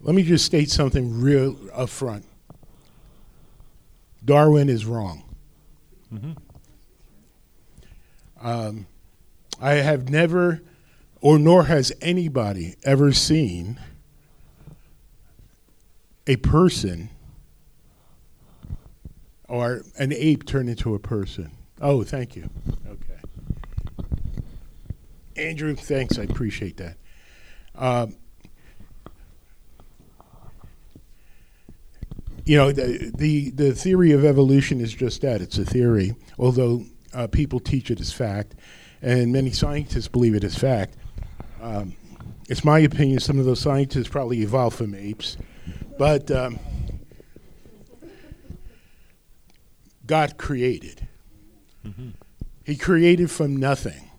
Let me just state something real up front. Darwin is wrong. Mm-hmm. Um, I have never, or nor has anybody ever seen a person or an ape turn into a person. Oh, thank you. Okay. Andrew, thanks. I appreciate that. Um, you know, the, the, the theory of evolution is just that. It's a theory, although uh, people teach it as fact, and many scientists believe it as fact. Um, it's my opinion some of those scientists probably evolved from apes, but um, God created. Mm-hmm. He created from nothing.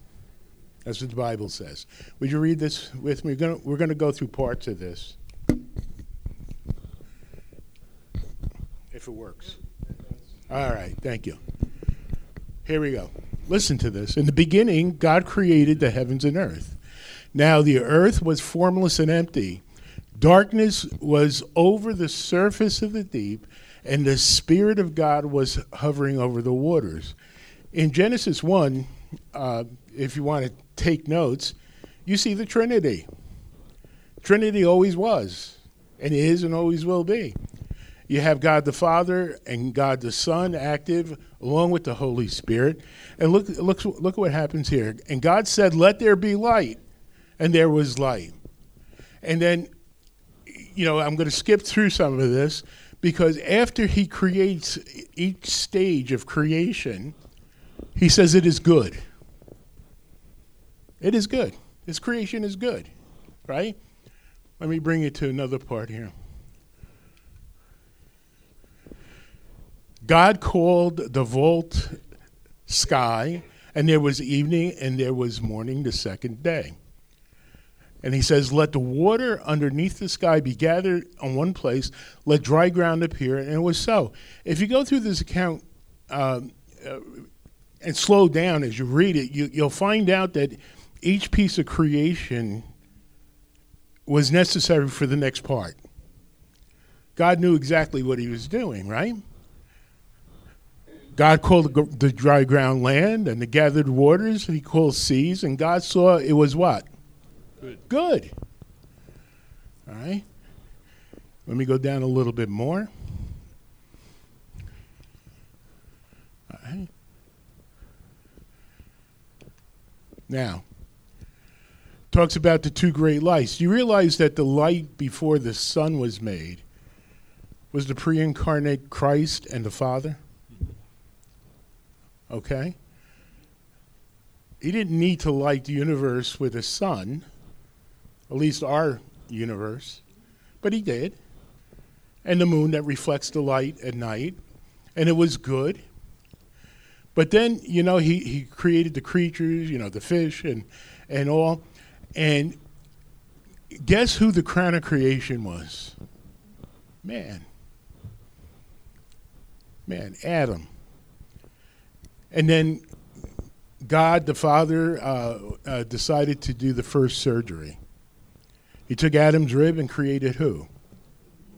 That's what the Bible says. Would you read this with me? We're going to go through parts of this. If it works. All right, thank you. Here we go. Listen to this. In the beginning, God created the heavens and earth. Now the earth was formless and empty. Darkness was over the surface of the deep, and the Spirit of God was hovering over the waters. In Genesis 1, uh, if you want to take notes, you see the Trinity. Trinity always was, and is, and always will be. You have God the Father and God the Son active along with the Holy Spirit. And look, look, look what happens here. And God said, Let there be light. And there was light. And then, you know, I'm going to skip through some of this because after he creates each stage of creation, he says it is good. It is good. His creation is good, right? Let me bring it to another part here. God called the vault sky, and there was evening and there was morning the second day. And he says, Let the water underneath the sky be gathered on one place, let dry ground appear. And it was so. If you go through this account uh, uh, and slow down as you read it, you, you'll find out that each piece of creation was necessary for the next part. God knew exactly what he was doing, right? God called the, the dry ground land and the gathered waters, he called seas, and God saw it was what? Good. Good. All right. Let me go down a little bit more. All right. Now, talks about the two great lights. You realize that the light before the sun was made was the pre incarnate Christ and the Father? Okay? He didn't need to light the universe with a sun, at least our universe, but he did. And the moon that reflects the light at night, and it was good. But then, you know, he, he created the creatures, you know, the fish and, and all. And guess who the crown of creation was? Man. Man, Adam. And then God, the Father, uh, uh, decided to do the first surgery. He took Adam's rib and created who?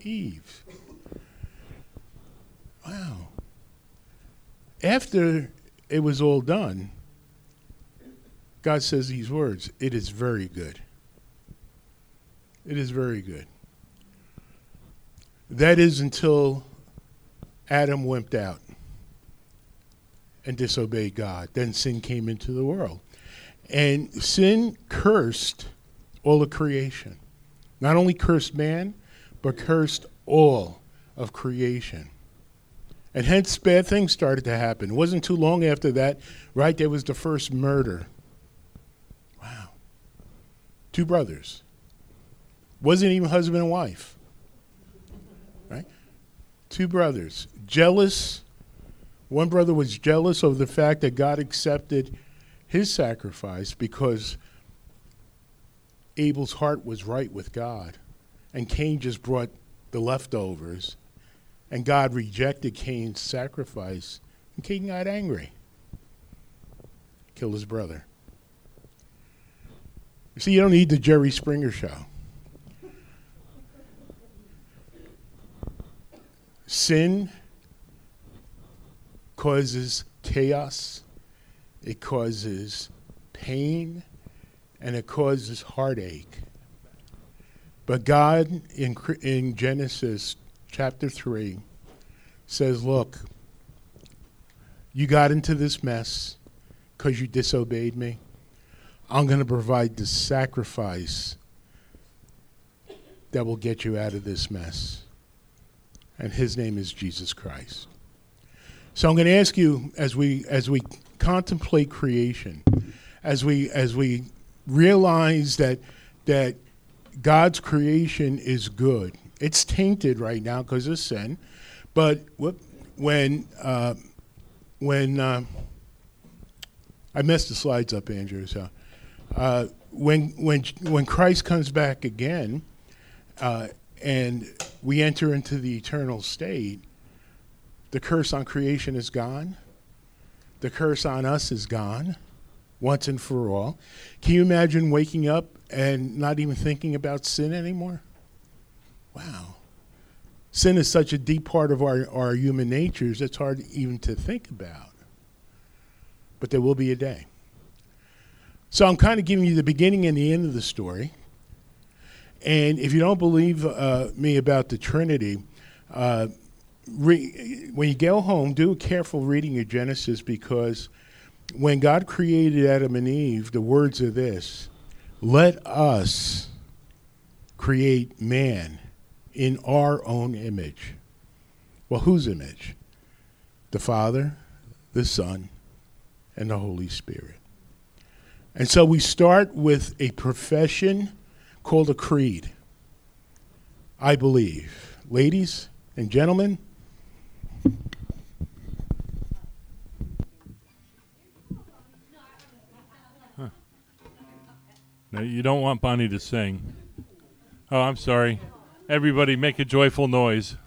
Eve. Wow. After it was all done, God says these words It is very good. It is very good. That is until Adam wimped out and disobeyed God. Then sin came into the world. And sin cursed all of creation. Not only cursed man, but cursed all of creation. And hence, bad things started to happen. It wasn't too long after that, right? There was the first murder. Wow. Two brothers. Wasn't even husband and wife. Right? Two brothers. Jealous one brother was jealous of the fact that God accepted his sacrifice because Abel's heart was right with God, and Cain just brought the leftovers, and God rejected Cain's sacrifice, and Cain got angry, killed his brother. You see, you don't need the Jerry Springer show. Sin causes chaos, it causes pain, and it causes heartache. But God in, in Genesis chapter 3 says, Look, you got into this mess because you disobeyed me. I'm going to provide the sacrifice that will get you out of this mess. And his name is Jesus Christ. So I'm going to ask you as we as we contemplate creation, as we as we realize that that God's creation is good. It's tainted right now because of sin, but when uh, when uh, I messed the slides up, Andrew. So uh, when when when Christ comes back again, uh, and we enter into the eternal state, the curse on creation is gone. The curse on us is gone once and for all. Can you imagine waking up and not even thinking about sin anymore? Wow. Sin is such a deep part of our, our human natures, it's hard even to think about. But there will be a day. So I'm kind of giving you the beginning and the end of the story. And if you don't believe uh, me about the Trinity, uh, re- when you go home, do a careful reading of Genesis because when God created Adam and Eve, the words are this let us create man in our own image. Well, whose image? The Father, the Son, and the Holy Spirit. And so we start with a profession called a creed. I believe. Ladies and gentlemen, No, you don't want Bonnie to sing. Oh, I'm sorry. Everybody make a joyful noise.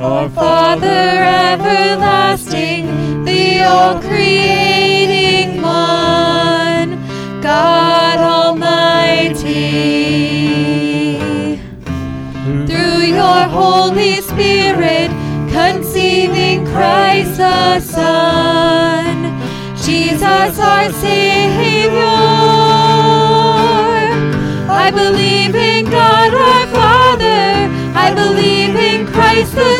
Our Father everlasting, the all creating one, God Almighty. Through your Holy Spirit, conceiving Christ the Son, Jesus our Savior. I believe in God our Father. I believe in Christ the.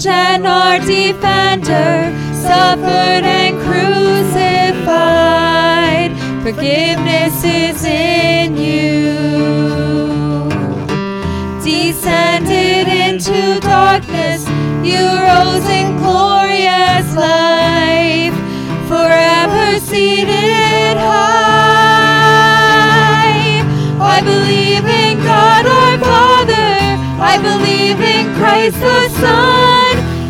judge and our defender, suffered and crucified. Forgiveness is in you. Descended into darkness, you rose in glorious life, forever seated high. I believe in God our Father. I believe in Christ the Son.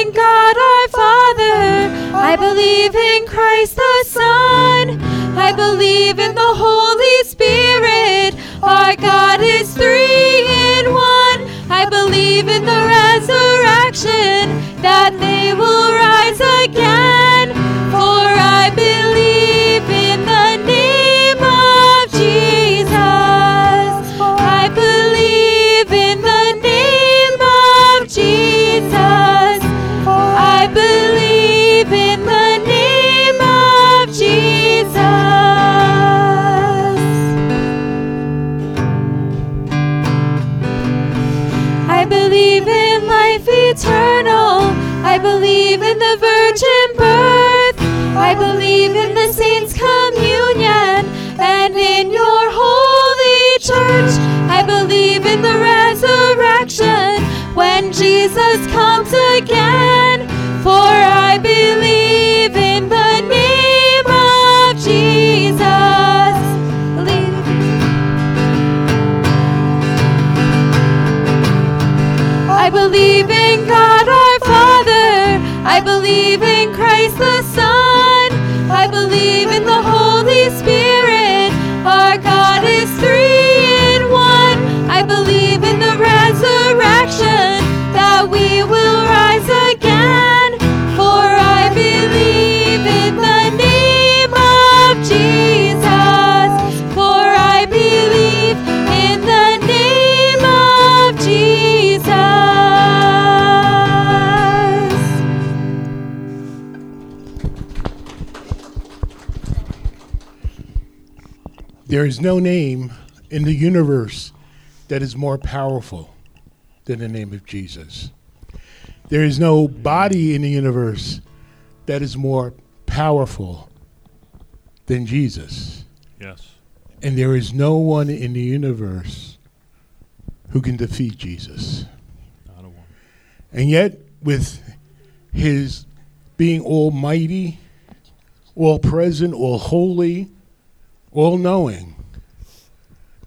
in God our Father. I believe in Christ the Son. I believe in the Holy Spirit. Our God is three in one. I believe in the resurrection that they will rise again. Believe in the saints' communion and in your holy church. I believe in the resurrection when Jesus comes again. For I believe in the name of Jesus. Believe I believe in God our Father. I believe in Christ the Son. Believe in the Holy Spirit. There is no name in the universe that is more powerful than the name of Jesus. There is no body in the universe that is more powerful than Jesus. Yes. And there is no one in the universe who can defeat Jesus. Not a one. And yet, with his being almighty, all present, all holy, all knowing,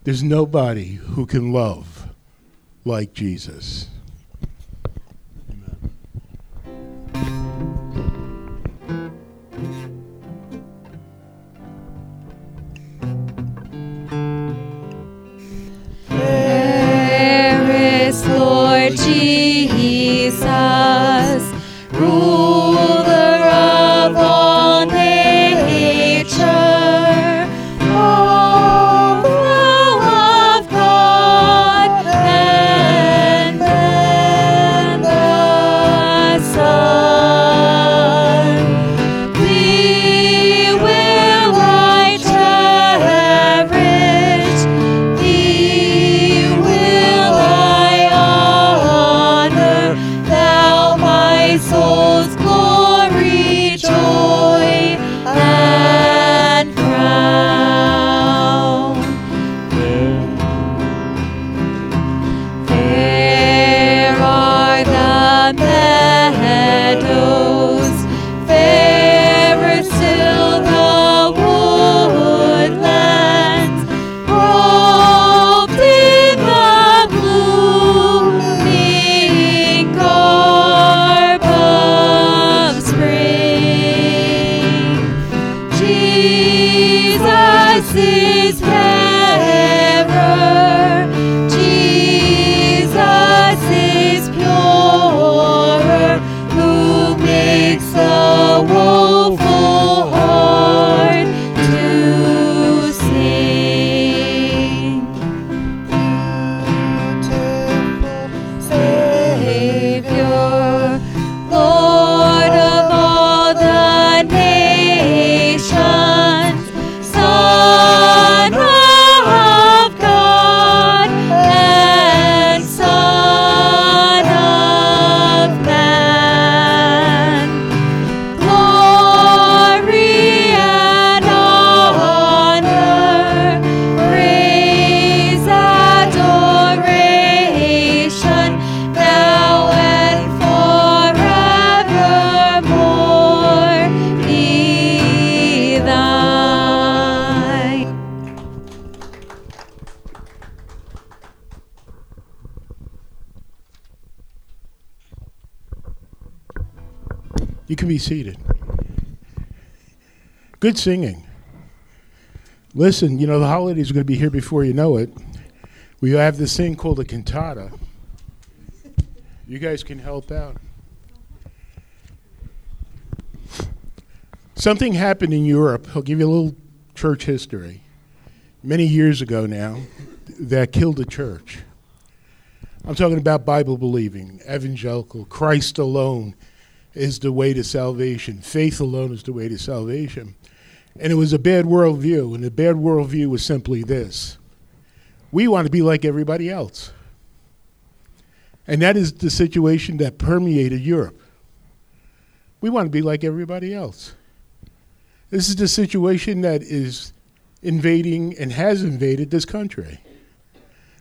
there's nobody who can love like Jesus. Good singing. Listen, you know, the holidays are going to be here before you know it. We have this thing called a cantata. You guys can help out. Something happened in Europe. I'll give you a little church history. Many years ago now, that killed a church. I'm talking about Bible believing, evangelical, Christ alone is the way to salvation, faith alone is the way to salvation. And it was a bad worldview, and the bad worldview was simply this we want to be like everybody else. And that is the situation that permeated Europe. We want to be like everybody else. This is the situation that is invading and has invaded this country.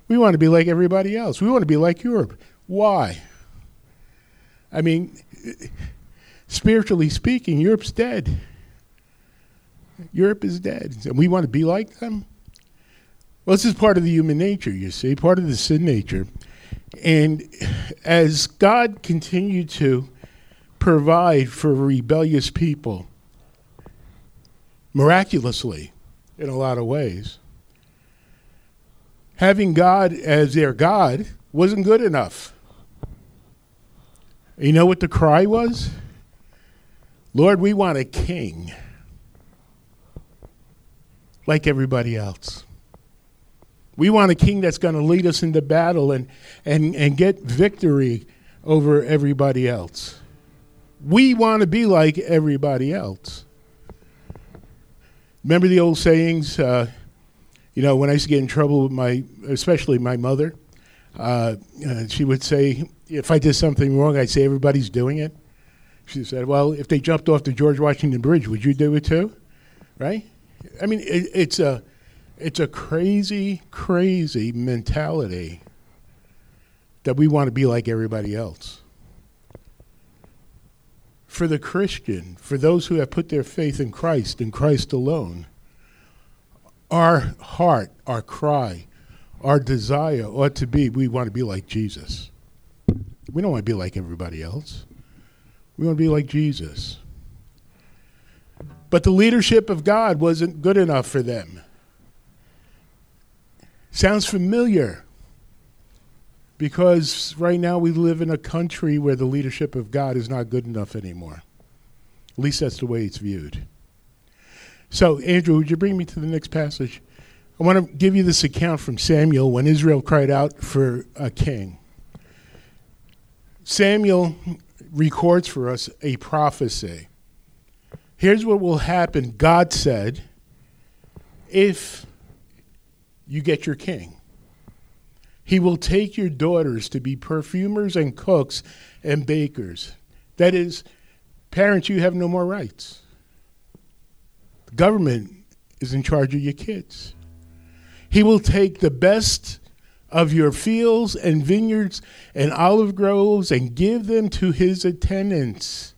We want to be like everybody else. We want to be like Europe. Why? I mean, spiritually speaking, Europe's dead. Europe is dead. And we want to be like them? Well, this is part of the human nature, you see, part of the sin nature. And as God continued to provide for rebellious people, miraculously in a lot of ways, having God as their God wasn't good enough. You know what the cry was? Lord, we want a king like everybody else. We want a king that's going to lead us into battle and, and, and get victory over everybody else. We want to be like everybody else. Remember the old sayings? Uh, you know, when I used to get in trouble with my, especially my mother, uh, uh, she would say, if I did something wrong, I'd say everybody's doing it. She said, well, if they jumped off the George Washington Bridge, would you do it too? Right? I mean, it, it's a it's a crazy, crazy mentality that we want to be like everybody else. For the Christian, for those who have put their faith in Christ and Christ alone, our heart, our cry, our desire ought to be we want to be like Jesus. We don't want to be like everybody else. We want to be like Jesus. But the leadership of God wasn't good enough for them. Sounds familiar because right now we live in a country where the leadership of God is not good enough anymore. At least that's the way it's viewed. So, Andrew, would you bring me to the next passage? I want to give you this account from Samuel when Israel cried out for a king. Samuel records for us a prophecy. Here's what will happen God said if you get your king. He will take your daughters to be perfumers and cooks and bakers. That is, parents, you have no more rights. The government is in charge of your kids. He will take the best of your fields and vineyards and olive groves and give them to his attendants.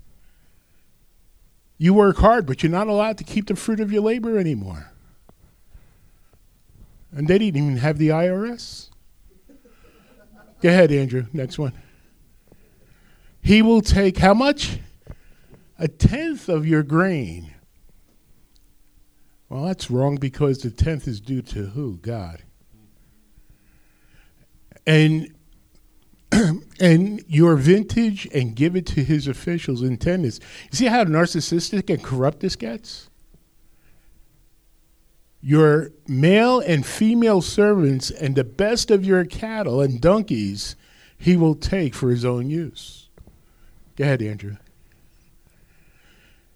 You work hard, but you're not allowed to keep the fruit of your labor anymore. And they didn't even have the IRS. Go ahead, Andrew. Next one. He will take how much? A tenth of your grain. Well, that's wrong because the tenth is due to who? God. And and your vintage and give it to his officials and tenants. You see how narcissistic and corrupt this gets? your male and female servants and the best of your cattle and donkeys he will take for his own use. Go ahead, Andrew.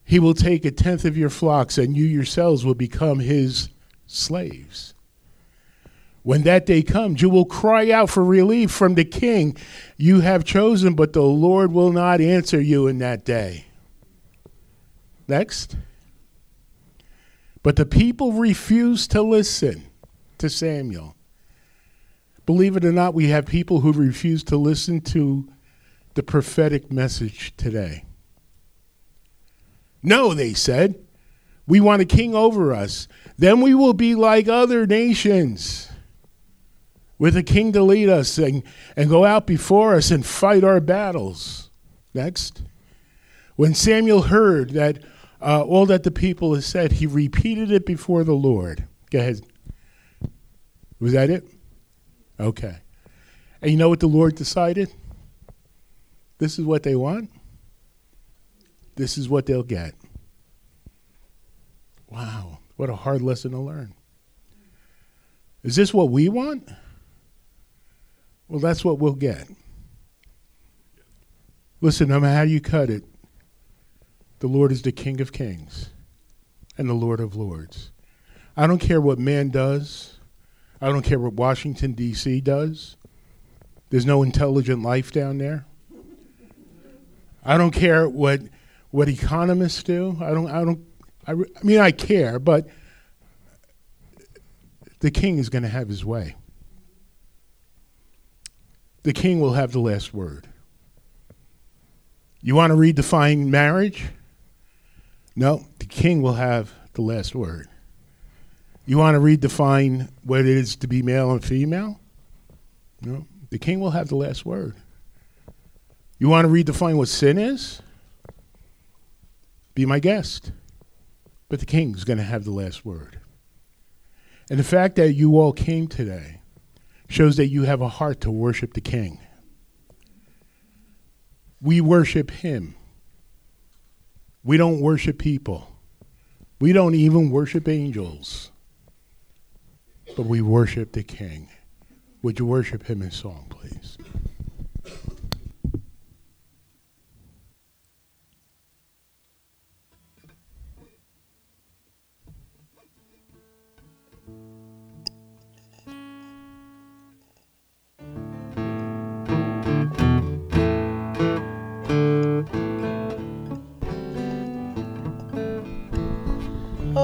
He will take a tenth of your flocks, and you yourselves will become his slaves. When that day comes, you will cry out for relief from the king you have chosen, but the Lord will not answer you in that day. Next. But the people refused to listen to Samuel. Believe it or not, we have people who refuse to listen to the prophetic message today. No, they said, we want a king over us. Then we will be like other nations with a king to lead us and, and go out before us and fight our battles. Next. When Samuel heard that uh, all that the people had said, he repeated it before the Lord. Go ahead. Was that it? Okay. And you know what the Lord decided? This is what they want. This is what they'll get. Wow, what a hard lesson to learn. Is this what we want? Well, that's what we'll get. Listen, no matter how you cut it, the Lord is the King of kings and the Lord of lords. I don't care what man does. I don't care what Washington, D.C. does. There's no intelligent life down there. I don't care what what economists do. I don't. I don't. I, re- I mean, I care, but the king is going to have his way. The king will have the last word. You want to redefine marriage? No, the king will have the last word. You want to redefine what it is to be male and female? No, the king will have the last word. You want to redefine what sin is? Be my guest. But the king's going to have the last word. And the fact that you all came today shows that you have a heart to worship the king. We worship him. We don't worship people. We don't even worship angels. But we worship the king. Would you worship him in song, please?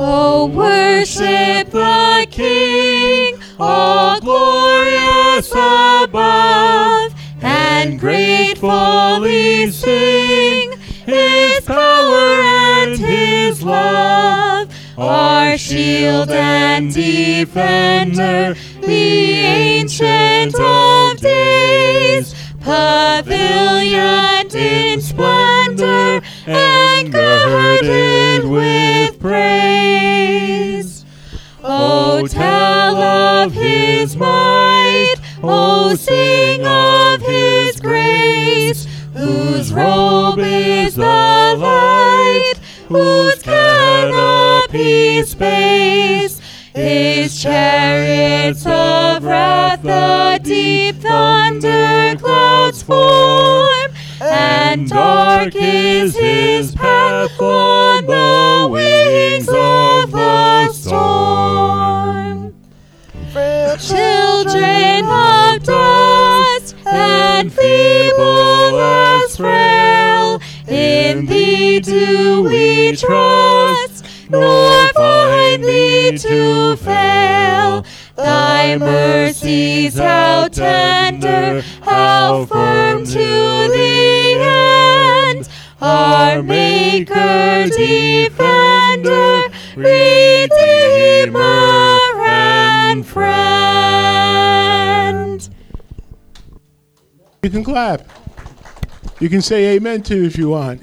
Oh, worship the King, all glorious above, and gratefully sing. His power and His love, our shield and defender, the Ancient of Days, pavilion in splendor and girded with praise. Oh, oh, tell of his might, oh, sing of his grace, whose robe is the light, whose canopy space, his chariots of wrath the deep thunder clouds form, and dark is his path on the wings of the storm. Children of dust and feeble as frail, in thee do we trust, nor find thee to fail. Thy mercies how tender, how firm to the end. Our Maker, Defender, Redeemer, and Friend. You can clap. You can say amen too if you want.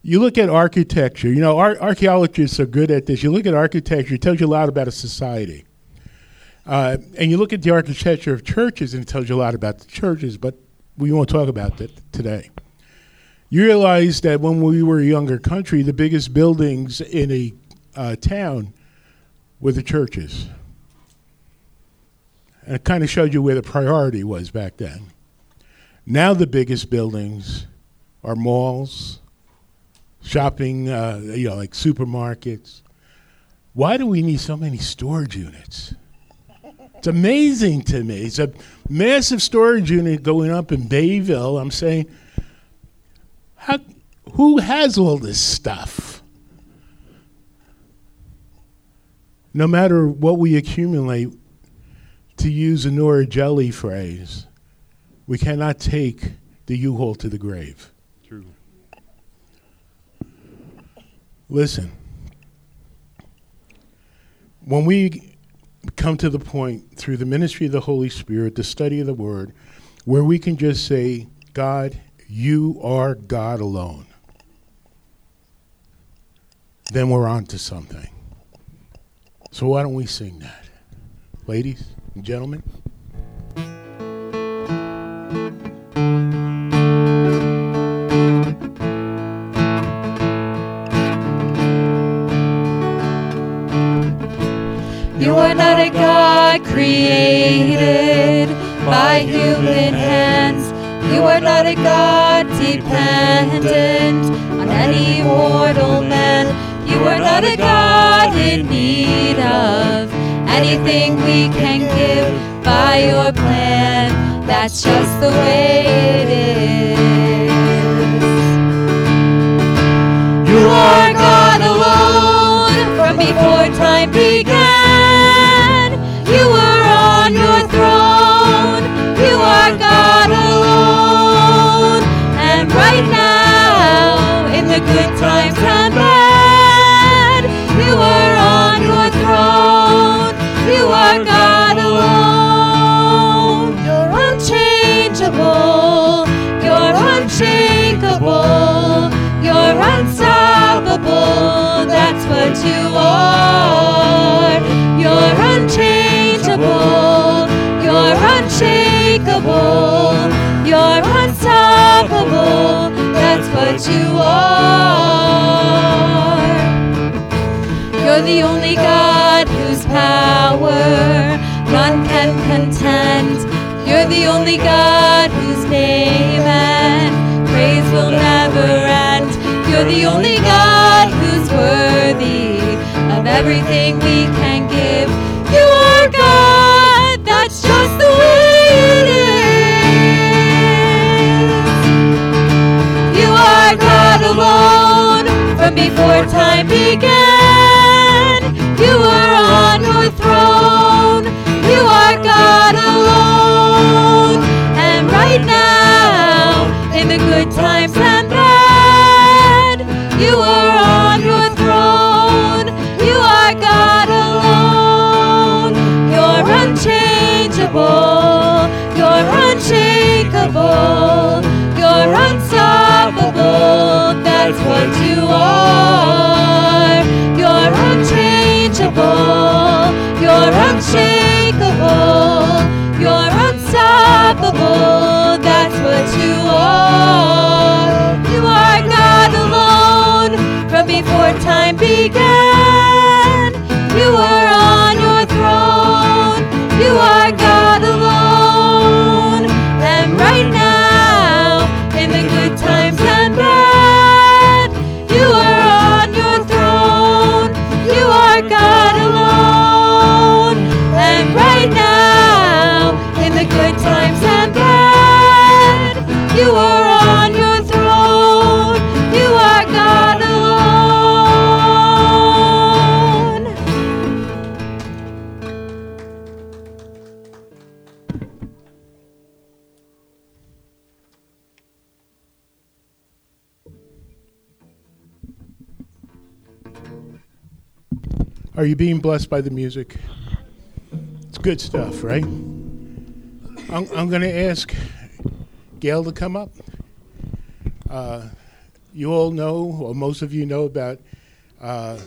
You look at architecture. You know, ar- archaeologists are good at this. You look at architecture; it tells you a lot about a society. Uh, and you look at the architecture of churches, and it tells you a lot about the churches. But we won't talk about that today. You realize that when we were a younger country, the biggest buildings in a uh, town were the churches. And it kind of showed you where the priority was back then. Now the biggest buildings are malls, shopping, uh, you know, like supermarkets. Why do we need so many storage units? It's amazing to me. It's a massive storage unit going up in Bayville. I'm saying, how, who has all this stuff? No matter what we accumulate, to use a Nora Jelly phrase, we cannot take the U-Haul to the grave. True. Listen, when we come to the point through the ministry of the Holy Spirit, the study of the Word, where we can just say, God, you are God alone. Then we're on to something. So why don't we sing that? Ladies and gentlemen. You are not a God created by human hands. You are not a God dependent on any mortal man. You are not a God in need of anything we can give by your plan. That's just the way it is. You are God alone from before time began. Good times and bad, you are on your throne. You are God alone. You're unchangeable. You're unshakable. You're unstoppable. That's what you are. You're unchangeable. You're unshakable. You're unstoppable. That's what you are. You're the only God whose power none can contend. You're the only God whose name and praise will never end. You're the only God who's worthy of everything we can give. Before time began. You are on your throne. You are God alone. And right now, in the good times and bad, you are on your throne. You are God alone. You're unchangeable. You're unshakable. You're That's what you are. You're unchangeable. You're unshakable. You're unstoppable. That's what you are. You are God alone from before time began. Are you being blessed by the music? It's good stuff, right? I'm, I'm going to ask Gail to come up. Uh, you all know, or most of you know about uh,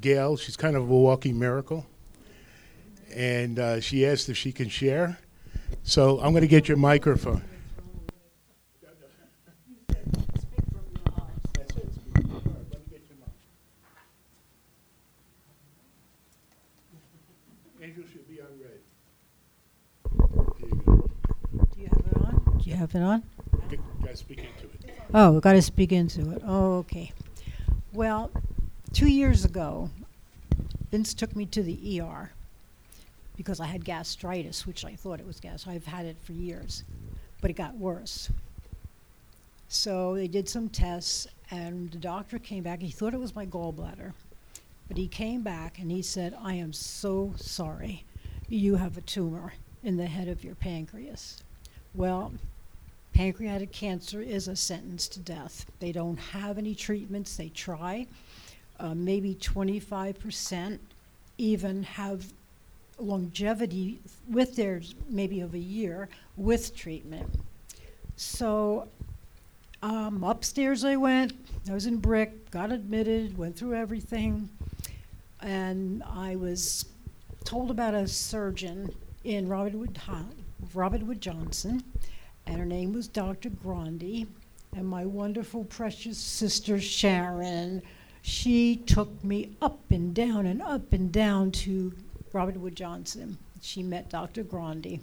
Gail. She's kind of a walking miracle. And uh, she asked if she can share. So I'm going to get your microphone. Angel should be on red. Do you have it on? Do you have it on? Got to speak into it. Oh, got to speak into it. Oh, okay. Well, two years ago, Vince took me to the ER because I had gastritis, which I thought it was gas. I've had it for years, but it got worse. So they did some tests, and the doctor came back. He thought it was my gallbladder, but he came back and he said, I am so sorry. You have a tumor in the head of your pancreas. Well, pancreatic cancer is a sentence to death. They don't have any treatments. They try. Uh, maybe 25% even have longevity with theirs, maybe of a year, with treatment. So Um, upstairs I went. I was in brick, got admitted, went through everything, and I was told about a surgeon in Robert Wood, Wood Johnson, and her name was Dr. Grandi, and my wonderful, precious sister Sharon. She took me up and down and up and down to Robert Wood Johnson. She met Dr. Grandi.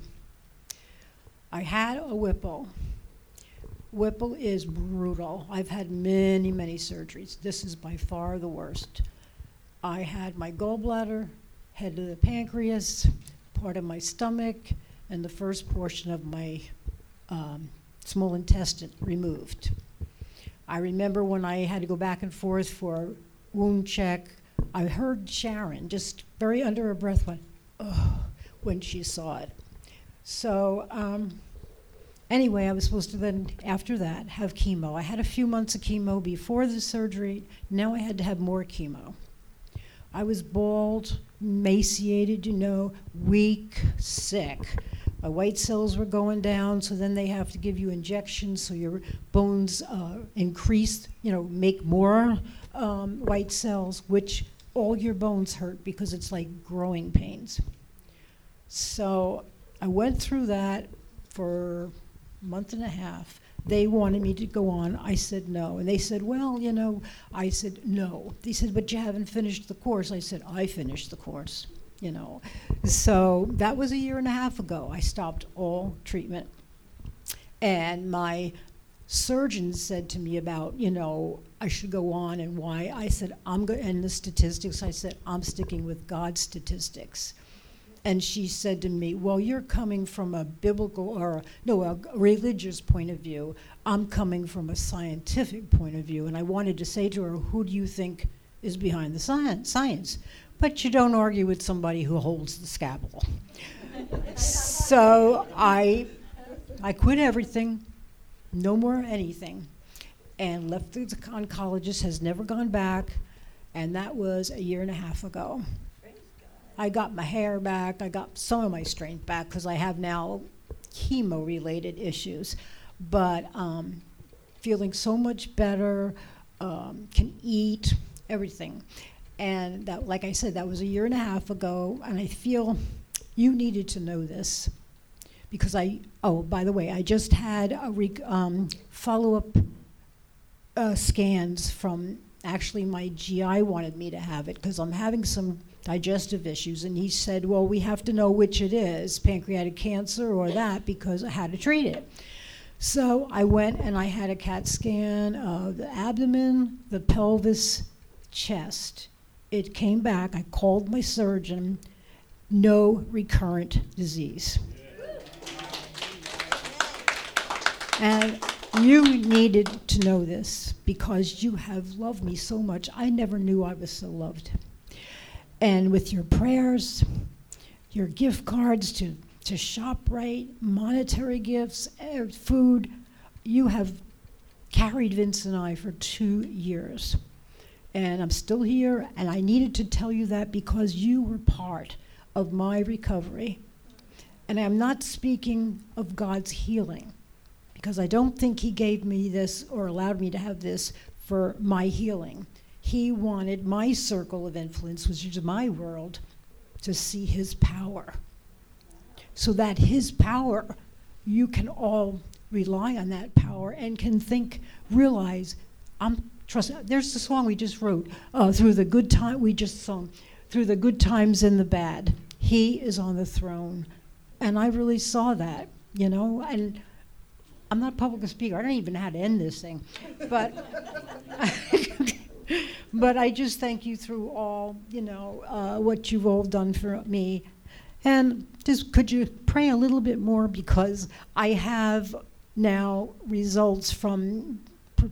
I had a Whipple. Whipple is brutal. I've had many, many surgeries. This is by far the worst. I had my gallbladder, head of the pancreas, part of my stomach, and the first portion of my um, small intestine removed. I remember when I had to go back and forth for wound check, I heard Sharon just very under her breath went, oh, when she saw it. So, um, anyway, I was supposed to then, after that, have chemo. I had a few months of chemo before the surgery. Now I had to have more chemo. I was bald, emaciated, you know, weak, sick. My white cells were going down, so then they have to give you injections so your bones uh, increase, you know, make more um, white cells, which all your bones hurt because it's like growing pains. So I went through that for a month and a half. They wanted me to go on. I said no. And they said, well, you know, I said no. They said, but you haven't finished the course. I said, I finished the course, you know. So that was a year and a half ago. I stopped all treatment. And my surgeon said to me about, you know, I should go on and why. I said, I'm going, and the statistics, I said, I'm sticking with God's statistics. And she said to me, Well, you're coming from a biblical or, no, a religious point of view. I'm coming from a scientific point of view. And I wanted to say to her, Who do you think is behind the science? But you don't argue with somebody who holds the scalpel. so I, I quit everything, no more anything, and left the oncologist, has never gone back. And that was a year and a half ago. I got my hair back. I got some of my strength back because I have now chemo related issues. But um, feeling so much better, um, can eat, everything. And that, like I said, that was a year and a half ago. And I feel you needed to know this because I, oh, by the way, I just had a rec- um, follow up uh, scans from actually my GI wanted me to have it because I'm having some digestive issues. And he said, Well, we have to know which it is pancreatic cancer or that because I had to treat it. So I went and I had a CAT scan of the abdomen, the pelvis, chest. It came back. I called my surgeon. No recurrent disease. And you needed to know this because you have loved me so much. I never knew I was so loved. And with your prayers, your gift cards to, to ShopRite, monetary gifts, eh, food, you have carried Vince and I for two years. And I'm still here, and I needed to tell you that because you were part of my recovery. And I'm not speaking of God's healing, because I don't think He gave me this or allowed me to have this for my healing he wanted my circle of influence, which is my world, to see his power. So that his power, you can all rely on that power and can think, realize, I'm trust. There's the song we just wrote uh, through the good time we just sung, through the good times and the bad. He is on the throne, and I really saw that, you know. And I'm not a public speaker. I don't even know how to end this thing, but. but I just thank you through all, you know, uh, what you've all done for me. And just could you pray a little bit more because I have now results from,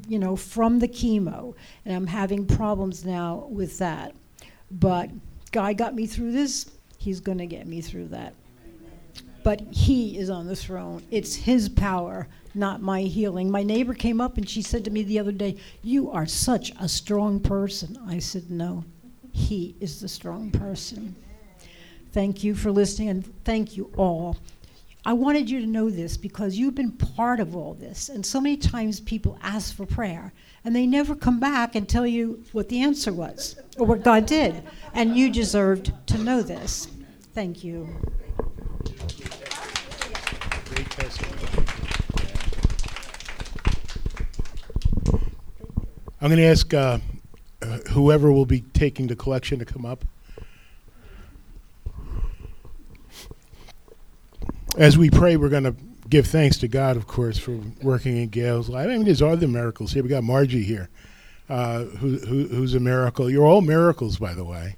you know, from the chemo, and I'm having problems now with that. But God got me through this. He's going to get me through that. But He is on the throne. It's His power not my healing. My neighbor came up and she said to me the other day, You are such a strong person. I said, No, he is the strong person. Thank you for listening and thank you all. I wanted you to know this because you've been part of all this. And so many times people ask for prayer and they never come back and tell you what the answer was or what God did. And you deserved to know this. Thank you. I'm going to ask uh, whoever will be taking the collection to come up. As we pray, we're going to give thanks to God, of course, for working in Gail's life. I mean, there's other miracles here. We got Margie here, uh, who, who, who's a miracle. You're all miracles, by the way.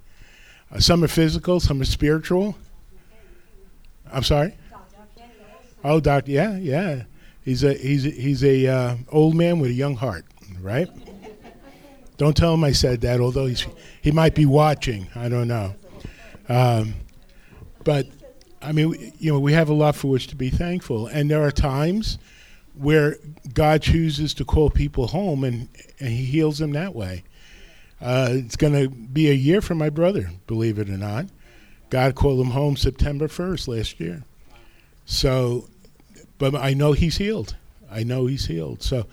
Uh, some are physical, some are spiritual. I'm sorry. Oh, doctor, yeah, yeah. He's a he's a, he's a uh, old man with a young heart, right? Don't tell him I said that, although he's he might be watching. I don't know. Um, but I mean, you know, we have a lot for which to be thankful, and there are times where God chooses to call people home, and and He heals them that way. Uh, it's going to be a year for my brother, believe it or not. God called him home September first last year. So, but I know he's healed. I know he's healed. So,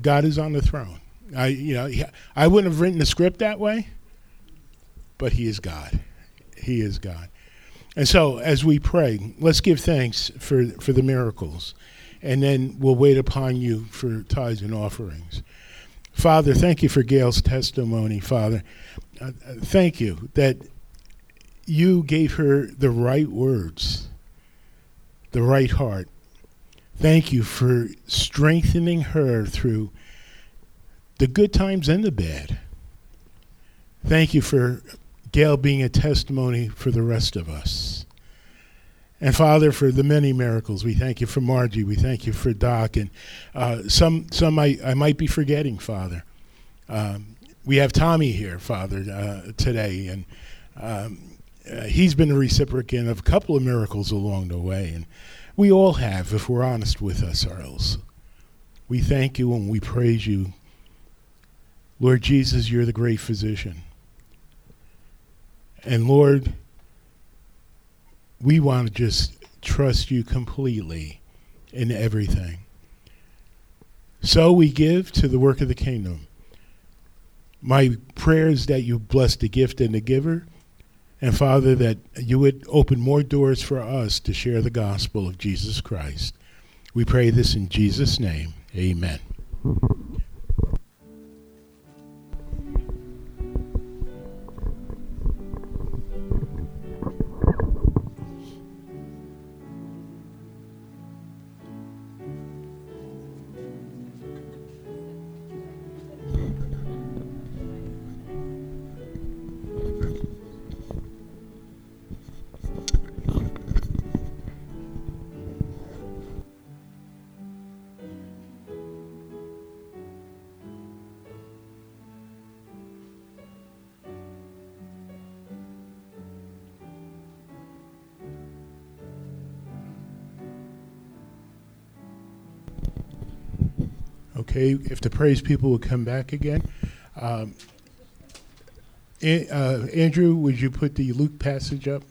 God is on the throne. I, you know, I wouldn't have written the script that way, but He is God. He is God. And so, as we pray, let's give thanks for for the miracles, and then we'll wait upon you for tithes and offerings. Father, thank you for Gail's testimony. Father, uh, uh, thank you that you gave her the right words, the right heart. Thank you for strengthening her through the good times and the bad. Thank you for Gail being a testimony for the rest of us. And Father, for the many miracles, we thank you for Margie. We thank you for Doc, and uh, some some I, I might be forgetting, Father. Um, we have Tommy here, Father, uh, today, and um, uh, he's been a reciprocant of a couple of miracles along the way, and we all have, if we're honest with ourselves. We thank you and we praise you. Lord Jesus, you're the great physician. And Lord, we want to just trust you completely in everything. So we give to the work of the kingdom. My prayer is that you bless the gift and the giver. And Father, that you would open more doors for us to share the gospel of Jesus Christ. We pray this in Jesus' name. Amen. If the praise people would come back again. Um, uh, Andrew, would you put the Luke passage up?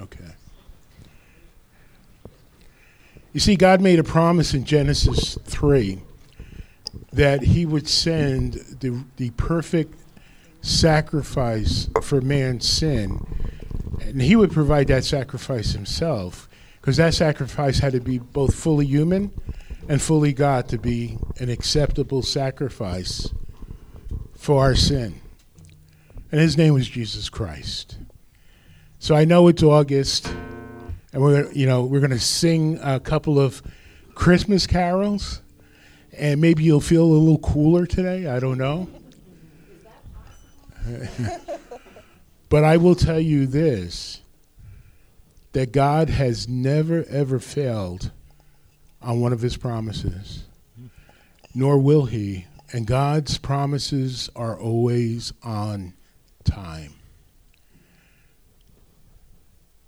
Okay. You see, God made a promise in Genesis 3 that he would send the, the perfect sacrifice for man's sin, and he would provide that sacrifice himself because that sacrifice had to be both fully human and fully God to be an acceptable sacrifice for our sin. And his name was Jesus Christ. So I know it's August, and we're you know we're going to sing a couple of Christmas carols, and maybe you'll feel a little cooler today. I don't know. but I will tell you this that God has never ever failed on one of his promises, nor will he. And God's promises are always on time.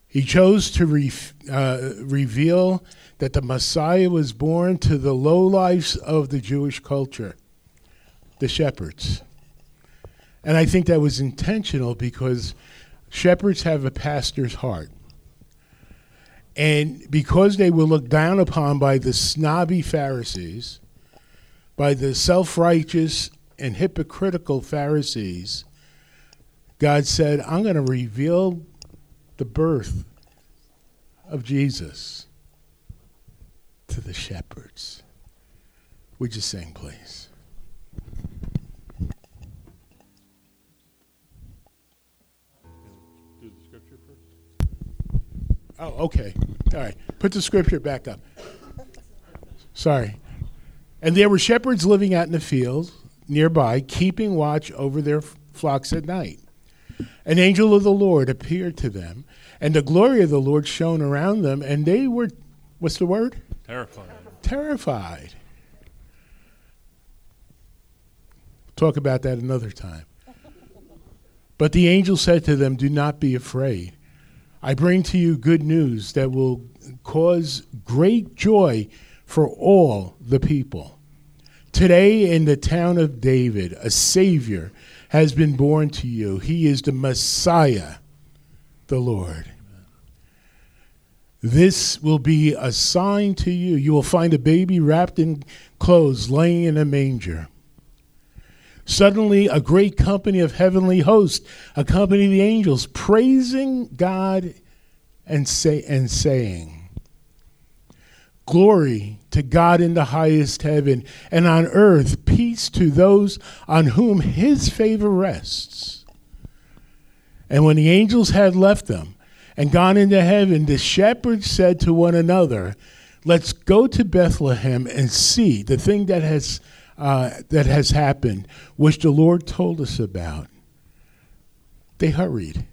He chose to re- uh, reveal that the Messiah was born to the lowlifes of the Jewish culture, the shepherds. And I think that was intentional because shepherds have a pastor's heart. And because they were looked down upon by the snobby Pharisees, by the self righteous and hypocritical Pharisees, God said, I'm going to reveal the birth of Jesus to the shepherds. Would you sing, please? Oh, okay. All right. Put the scripture back up. Sorry. And there were shepherds living out in the fields nearby, keeping watch over their flocks at night. An angel of the Lord appeared to them, and the glory of the Lord shone around them, and they were, what's the word? Terrified. Terrified. Talk about that another time. But the angel said to them, Do not be afraid. I bring to you good news that will cause great joy for all the people. Today, in the town of David, a Savior has been born to you. He is the Messiah, the Lord. This will be a sign to you. You will find a baby wrapped in clothes laying in a manger. Suddenly, a great company of heavenly hosts accompanied the angels, praising God and, say, and saying, Glory to God in the highest heaven, and on earth peace to those on whom his favor rests. And when the angels had left them and gone into heaven, the shepherds said to one another, Let's go to Bethlehem and see the thing that has, uh, that has happened, which the Lord told us about. They hurried.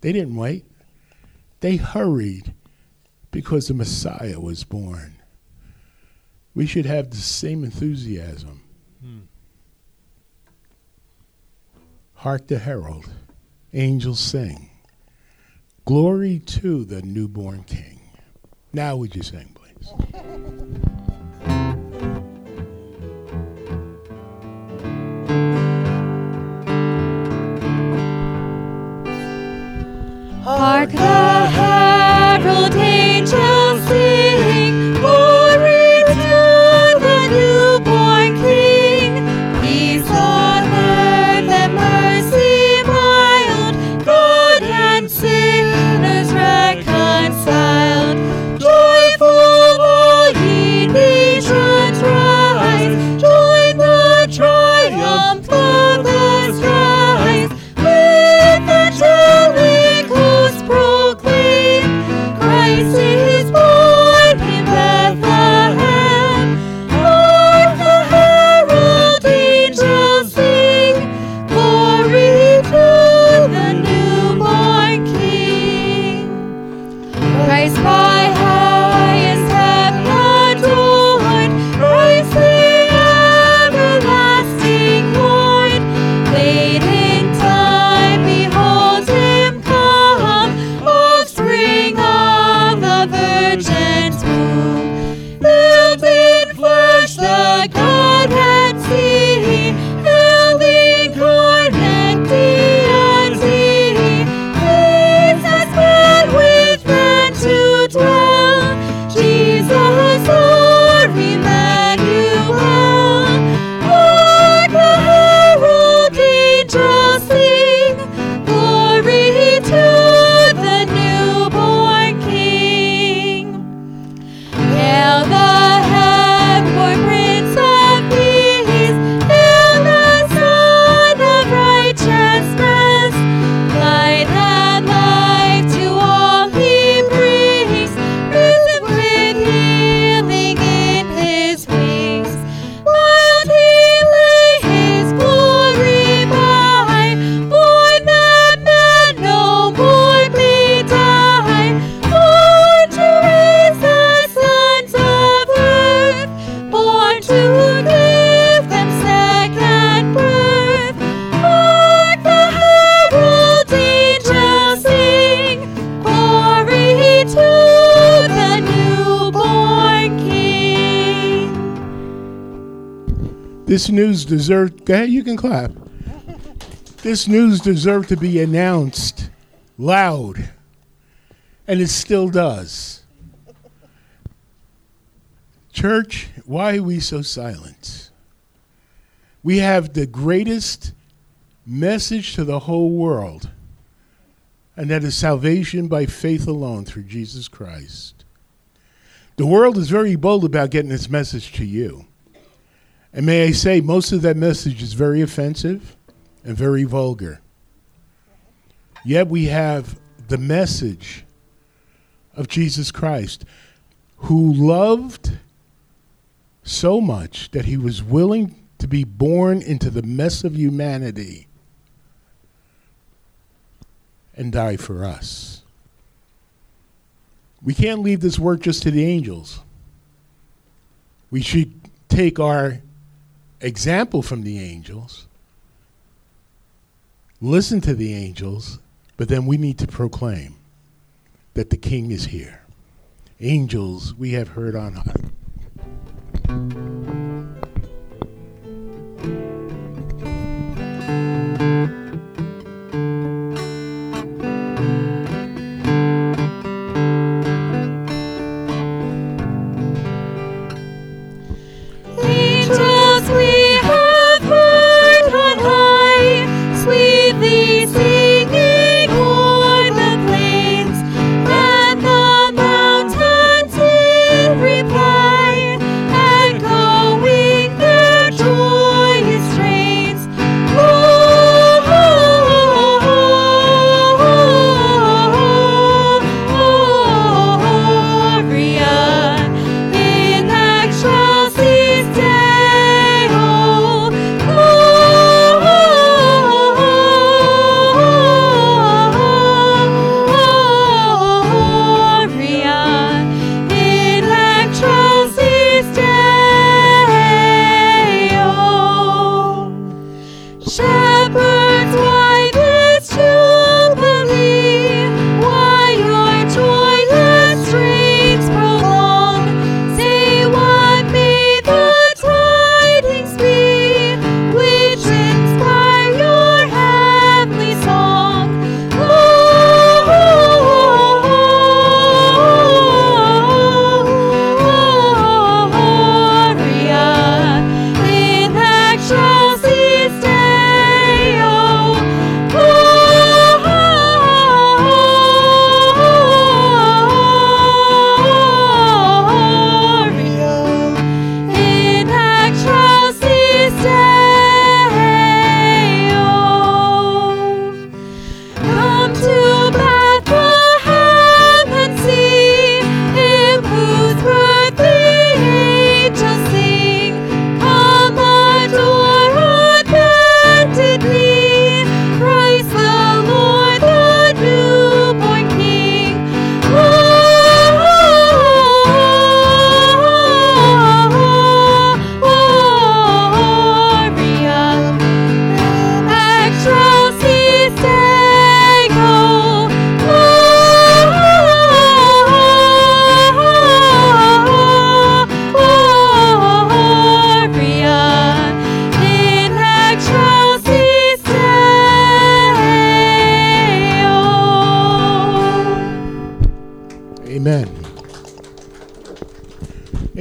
They didn't wait. They hurried because the Messiah was born. We should have the same enthusiasm. Hark the herald, angels sing. Glory to the newborn King. Now, would you sing, please? Hark the herald angels sing, This news deserved to be announced loud, and it still does. Church, why are we so silent? We have the greatest message to the whole world, and that is salvation by faith alone through Jesus Christ. The world is very bold about getting its message to you. And may I say, most of that message is very offensive and very vulgar. Yet we have the message of Jesus Christ, who loved so much that he was willing to be born into the mess of humanity and die for us. We can't leave this work just to the angels. We should take our example from the angels, listen to the angels, but then we need to proclaim that the King is here. Angels we have heard on high.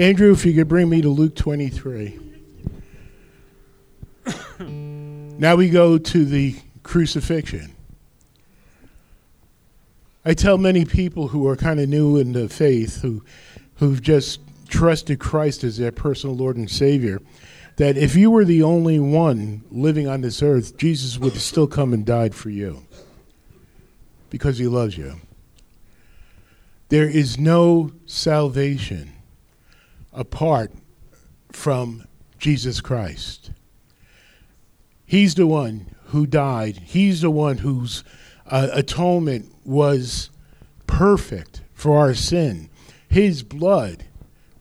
Andrew, if you could bring me to Luke 23. now we go to the crucifixion. I tell many people who are kind of new in the faith, who, who've just trusted Christ as their personal Lord and Savior, that if you were the only one living on this earth, Jesus would still come and died for you because he loves you. There is no salvation apart from Jesus Christ. He's the one who died. He's the one whose uh, atonement was perfect for our sin. His blood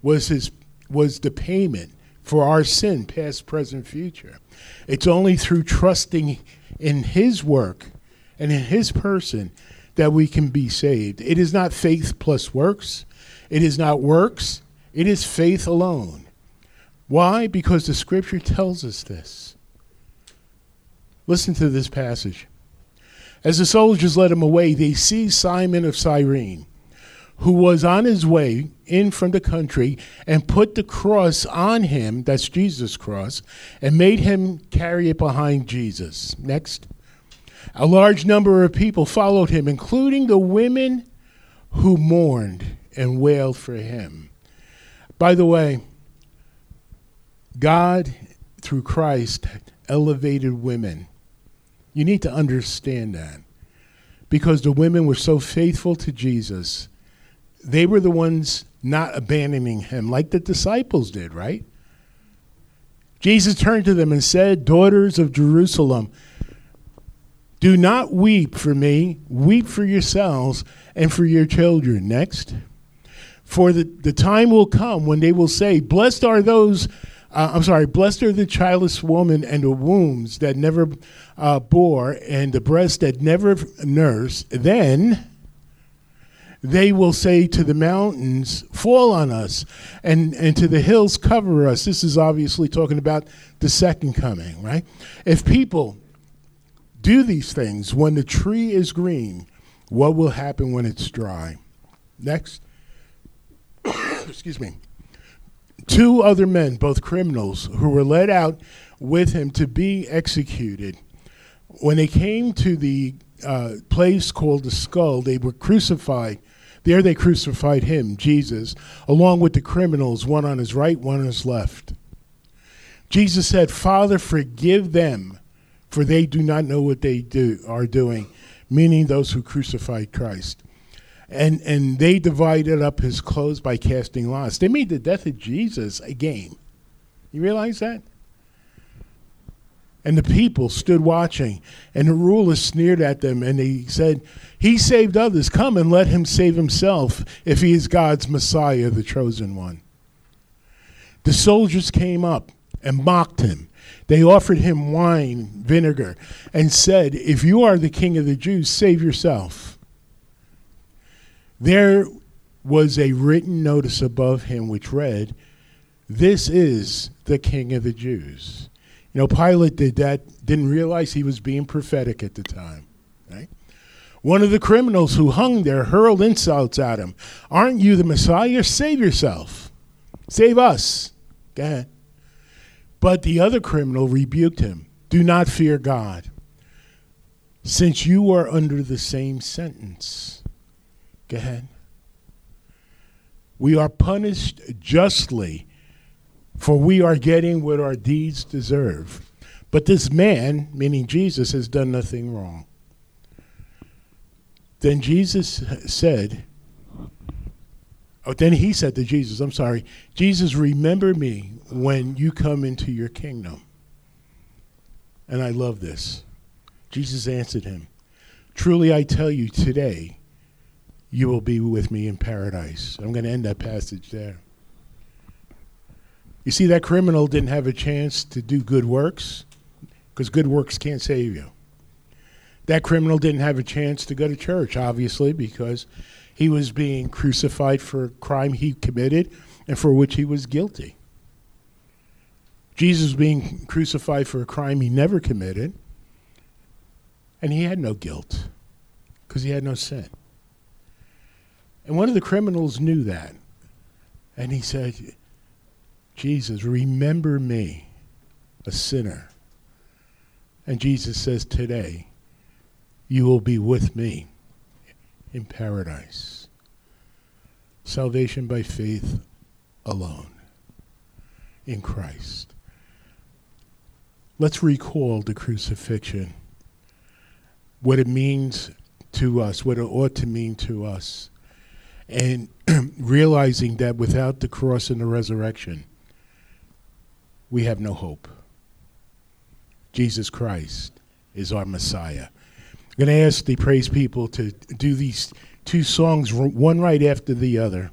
was his was the payment for our sin, past, present, future. It's only through trusting in his work and in his person that we can be saved. It is not faith plus works. It is not works. It is faith alone. Why? Because the scripture tells us this. Listen to this passage. As the soldiers led him away, they seized Simon of Cyrene, who was on his way in from the country and put the cross on him, that's Jesus' cross, and made him carry it behind Jesus. Next. A large number of people followed him, including the women who mourned and wailed for him. By the way, God, through Christ, elevated women. You need to understand that. Because the women were so faithful to Jesus, they were the ones not abandoning him like the disciples did, right? Jesus turned to them and said, Daughters of Jerusalem, do not weep for me, weep for yourselves and for your children. Next. For the, the time will come when they will say, Blessed are those, uh, I'm sorry, blessed are the childless woman and the wombs that never uh, bore and the breast that never nursed. Then they will say to the mountains, Fall on us, and, and to the hills, cover us. This is obviously talking about the second coming, right? If people do these things when the tree is green, what will happen when it's dry? Next. Excuse me. Two other men, both criminals, who were led out with him to be executed. When they came to the uh, place called the skull, they were crucified. There they crucified him, Jesus, along with the criminals, one on his right, one on his left. Jesus said, Father, forgive them, for they do not know what they do are doing, meaning those who crucified Christ. And and they divided up his clothes by casting lots. They made the death of Jesus a game. You realize that? And the people stood watching, and the rulers sneered at them, and they said, He saved others. Come and let him save himself if he is God's Messiah, the chosen one. The soldiers came up and mocked him. They offered him wine, vinegar, and said, If you are the king of the Jews, save yourself. There was a written notice above him which read, This is the king of the Jews. You know, Pilate did that, didn't realize he was being prophetic at the time, right? One of the criminals who hung there hurled insults at him. Aren't you the Messiah? Save yourself. Save us. Go ahead. But the other criminal rebuked him Do not fear God, since you are under the same sentence. Ahead. We are punished justly, for we are getting what our deeds deserve. But this man, meaning Jesus, has done nothing wrong. Then Jesus said, Oh, then he said to Jesus, I'm sorry, Jesus, remember me when you come into your kingdom. And I love this. Jesus answered him, Truly I tell you, today you will be with me in paradise. I'm going to end that passage there. You see, that criminal didn't have a chance to do good works because good works can't save you. That criminal didn't have a chance to go to church, obviously, because he was being crucified for a crime he committed and for which he was guilty. Jesus was being crucified for a crime he never committed, and he had no guilt because he had no sin. And one of the criminals knew that. And he said, Jesus, remember me, a sinner. And Jesus says, Today, you will be with me in paradise. Salvation by faith alone in Christ. Let's recall the crucifixion, what it means to us, what it ought to mean to us, and realizing that without the cross and the resurrection, we have no hope. Jesus Christ is our Messiah. I'm going to ask the praise people to do these two songs, one right after the other.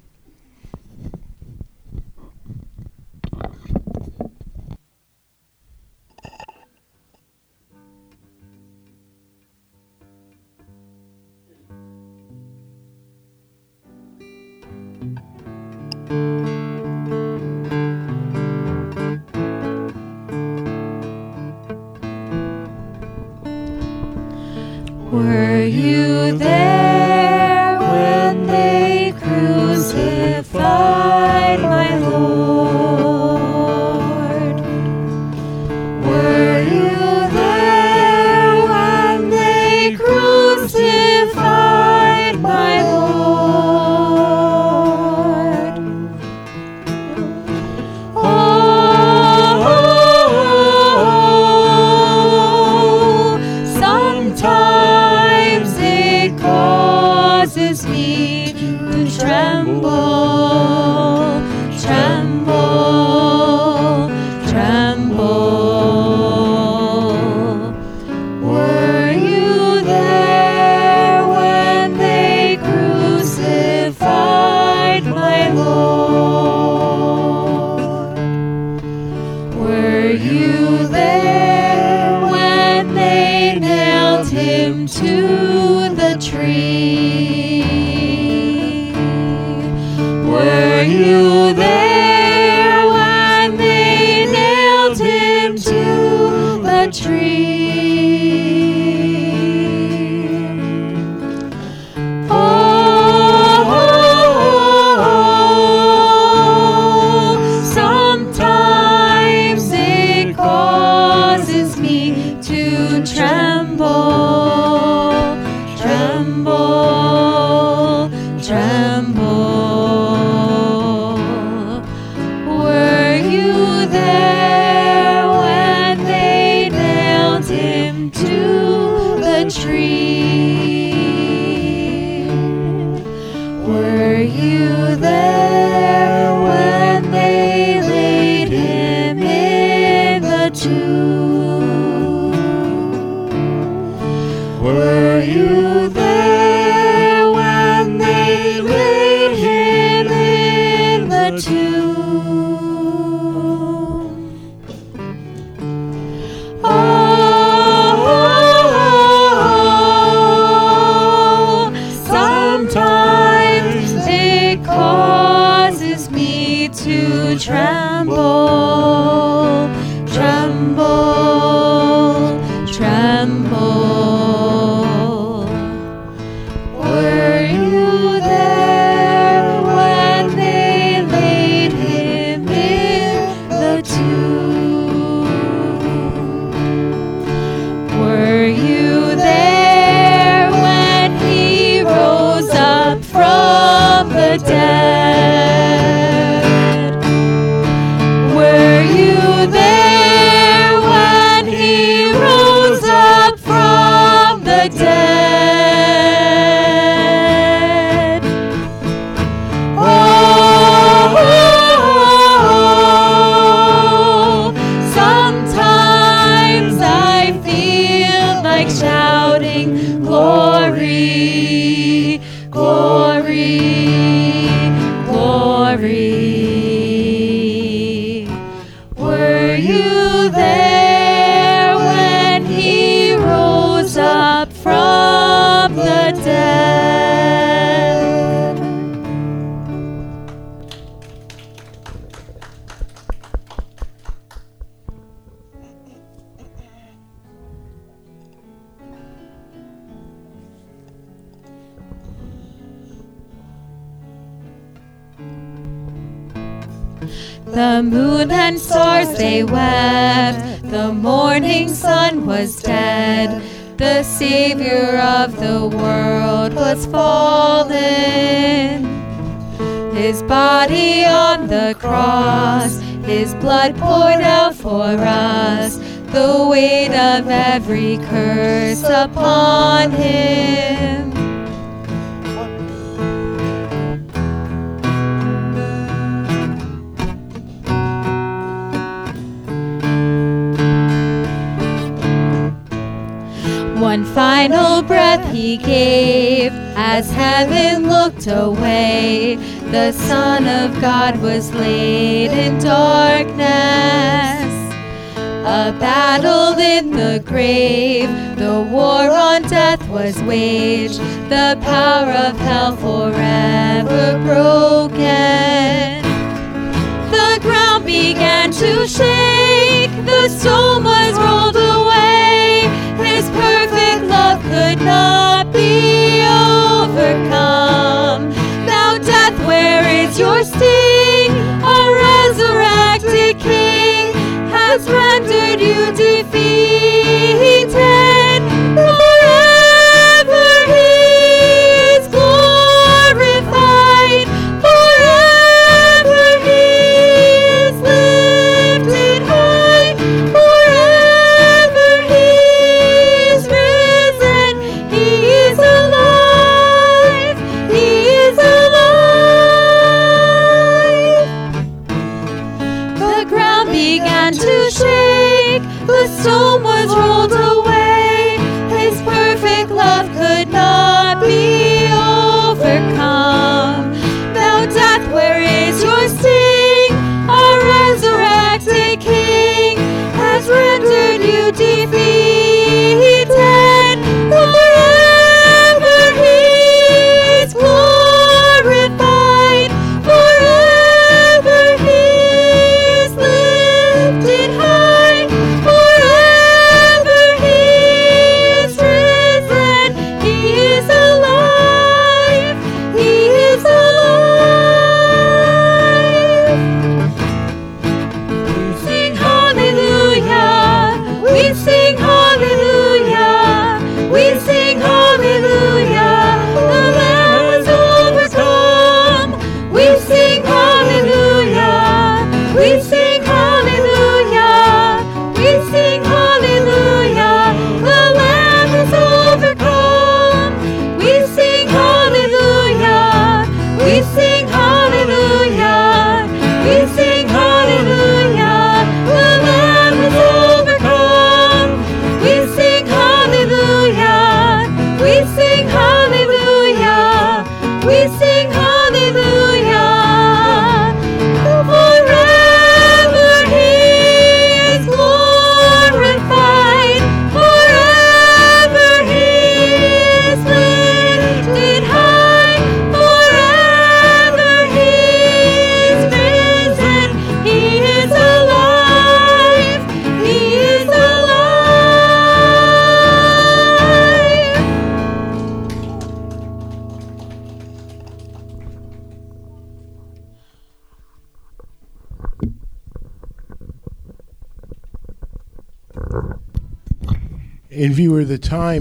There morning sun was dead. The Savior of the world was fallen. His body on the cross, His blood poured out for us, the weight of every curse upon Him. One final breath he gave as heaven looked away. The Son of God was laid in darkness. A battle in the grave, the war on death was waged, the power of hell forever broken. The ground began to shake, the stone was rolled away your sting.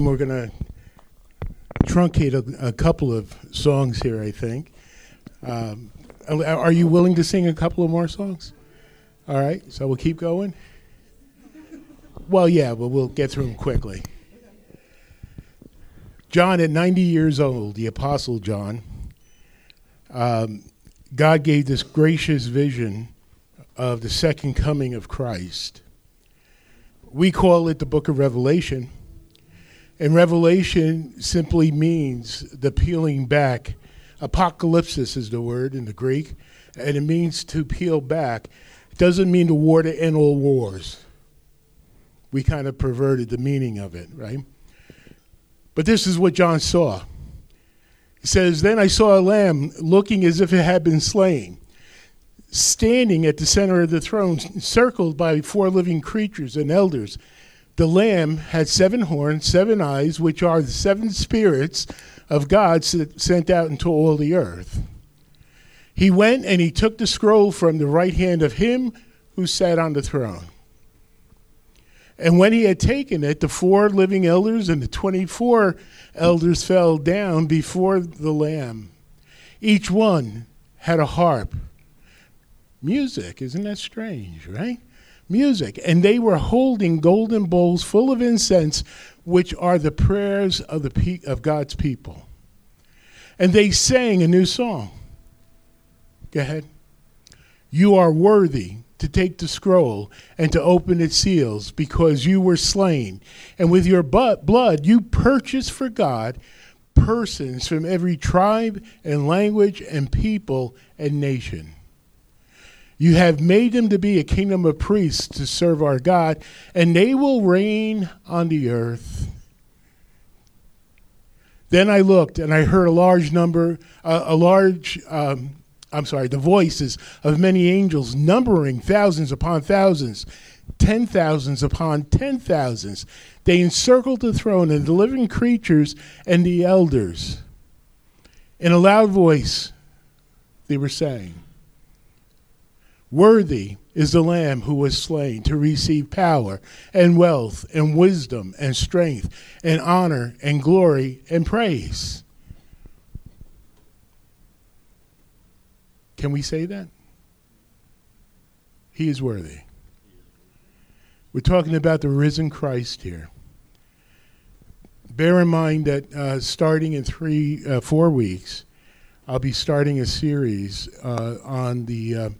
Time, we're going to truncate a, a, couple of songs here, I think. Um, are you willing to sing a couple of more songs? All right, so we'll keep going. Well, yeah, but we'll get through them quickly. John, at 90 years old, the Apostle John, um, God gave this gracious vision of the second coming of Christ. We call it the book of Revelation. And Revelation simply means the peeling back. Apocalypsis is the word in the Greek, and it means to peel back. It doesn't mean the war to end all wars. We kind of perverted the meaning of it, right? But this is what John saw. He says, Then I saw a lamb looking as if it had been slain, standing at the center of the throne, circled by four living creatures and elders. The lamb had seven horns, seven eyes, which are the seven spirits of God sent out into all the earth. He went and he took the scroll from the right hand of him who sat on the throne. And when he had taken it, the four living elders and the 24 elders fell down before the Lamb. Each one had a harp. Music, isn't that strange, right? Music. And they were holding golden bowls full of incense, which are the prayers of, the pe- of God's people. And they sang a new song. Go ahead. You are worthy to take the scroll and to open its seals because you were slain. And with your blood, you purchased for God persons from every tribe and language and people and nation. You have made them to be a kingdom of priests to serve our God, and they will reign on the earth. Then I looked, and I heard a large number, uh, a large um, I'm sorry, the voices of many angels, numbering thousands upon thousands, ten thousands upon ten thousands. They encircled the throne and the living creatures and the elders. In a loud voice, they were saying, Worthy is the Lamb who was slain to receive power and wealth and wisdom and strength and honor and glory and praise. Can we say that? He is worthy. We're talking about the risen Christ here. Bear in mind that uh, starting in three, uh, four weeks, I'll be starting a series uh, on the uh,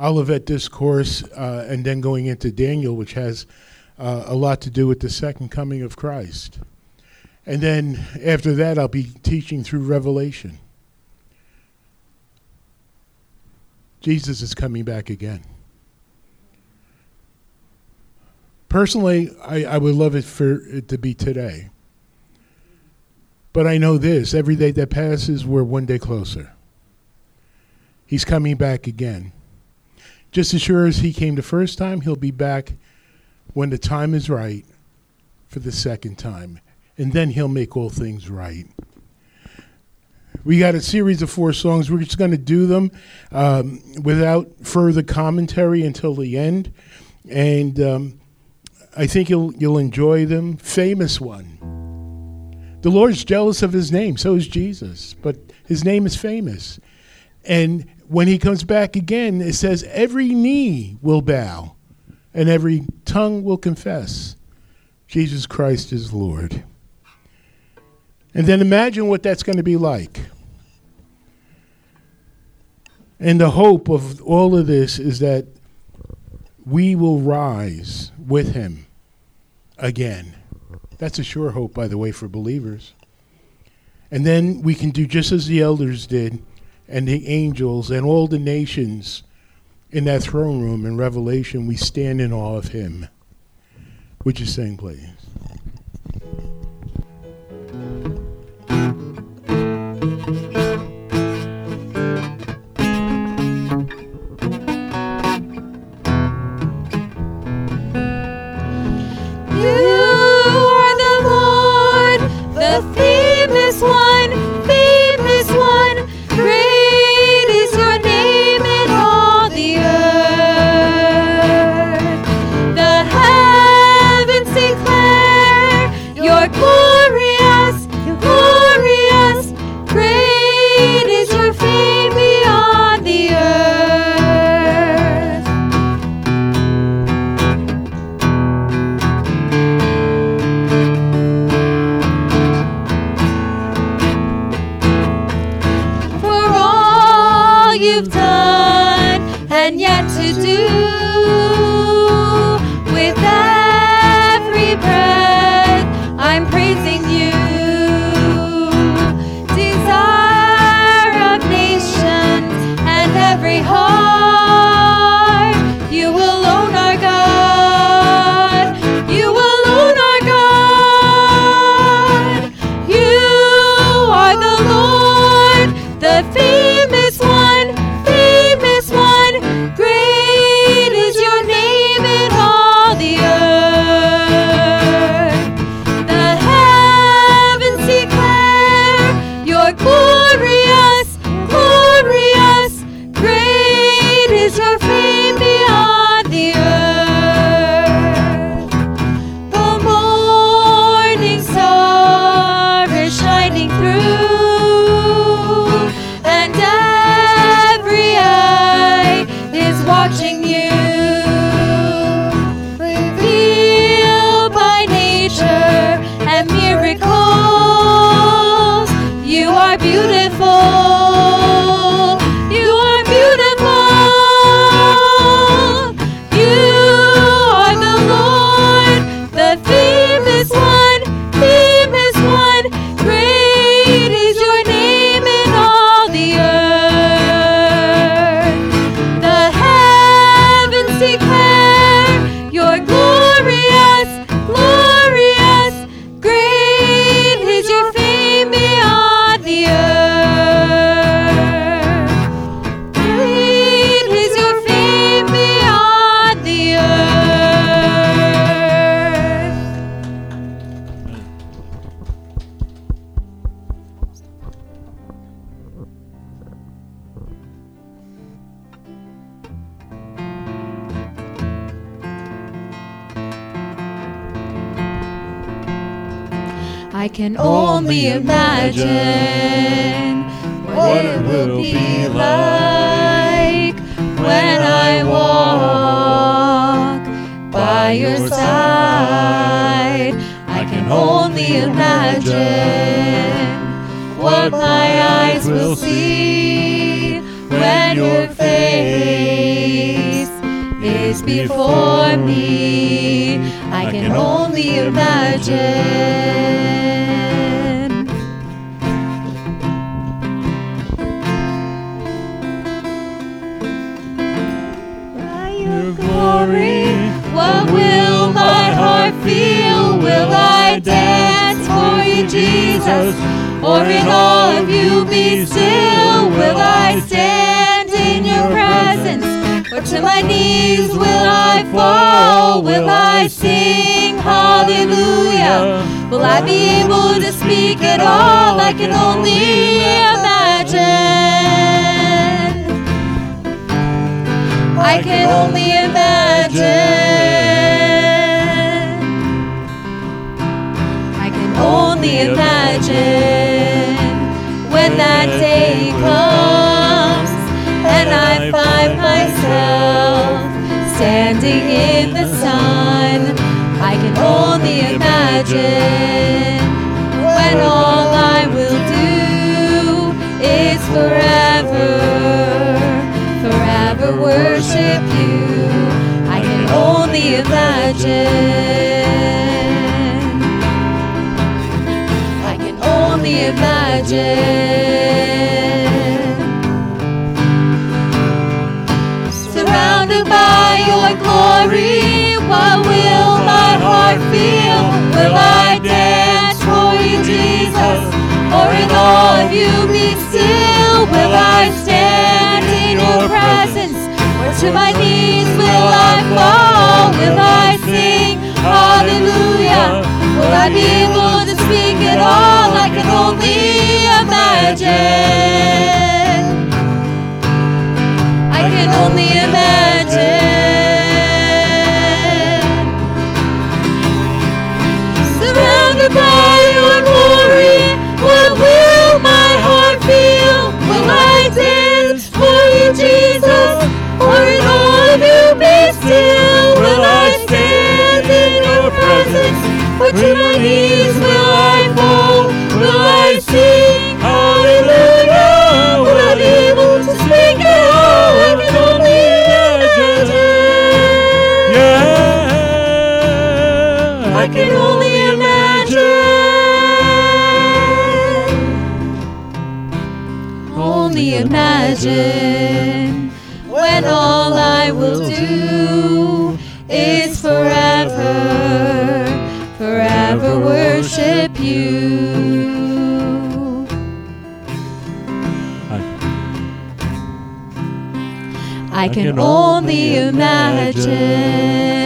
Olivet Discourse uh, and then going into Daniel, which has uh, a lot to do with the second coming of Christ. And then after that, I'll be teaching through Revelation. Jesus is coming back again. Personally, I, I would love it for it to be today. But I know this every day that passes, we're one day closer. He's coming back again. Just as sure as he came the first time, he'll be back when the time is right for the second time. And then he'll make all things right. We got a series of four songs. We're just going to do them um, without further commentary until the end, and um, I think you'll you'll enjoy them. Famous one. The Lord's jealous of His name. So is Jesus, but His name is famous, and when He comes back again, it says every knee will bow, and every tongue will confess, Jesus Christ is Lord. And then imagine what that's going to be like. And the hope of all of this is that we will rise with him again. That's a sure hope, by the way, for believers. And then we can do just as the elders did, and the angels, and all the nations in that throne room in Revelation. We stand in awe of him. Would you sing, please? worship you. I can only imagine. I can only imagine. Surrounded by your glory, what will my heart feel? Will I dance for you, Jesus? Or in all of you be still? Will I stand in your presence? To my knees will I fall, will I sing hallelujah. Will I be able to speak at all? I can only imagine. I can only imagine. to my knees will I fall, will I sing hallelujah, will only imagine. Yeah, I can only imagine, only imagine. I can only imagine.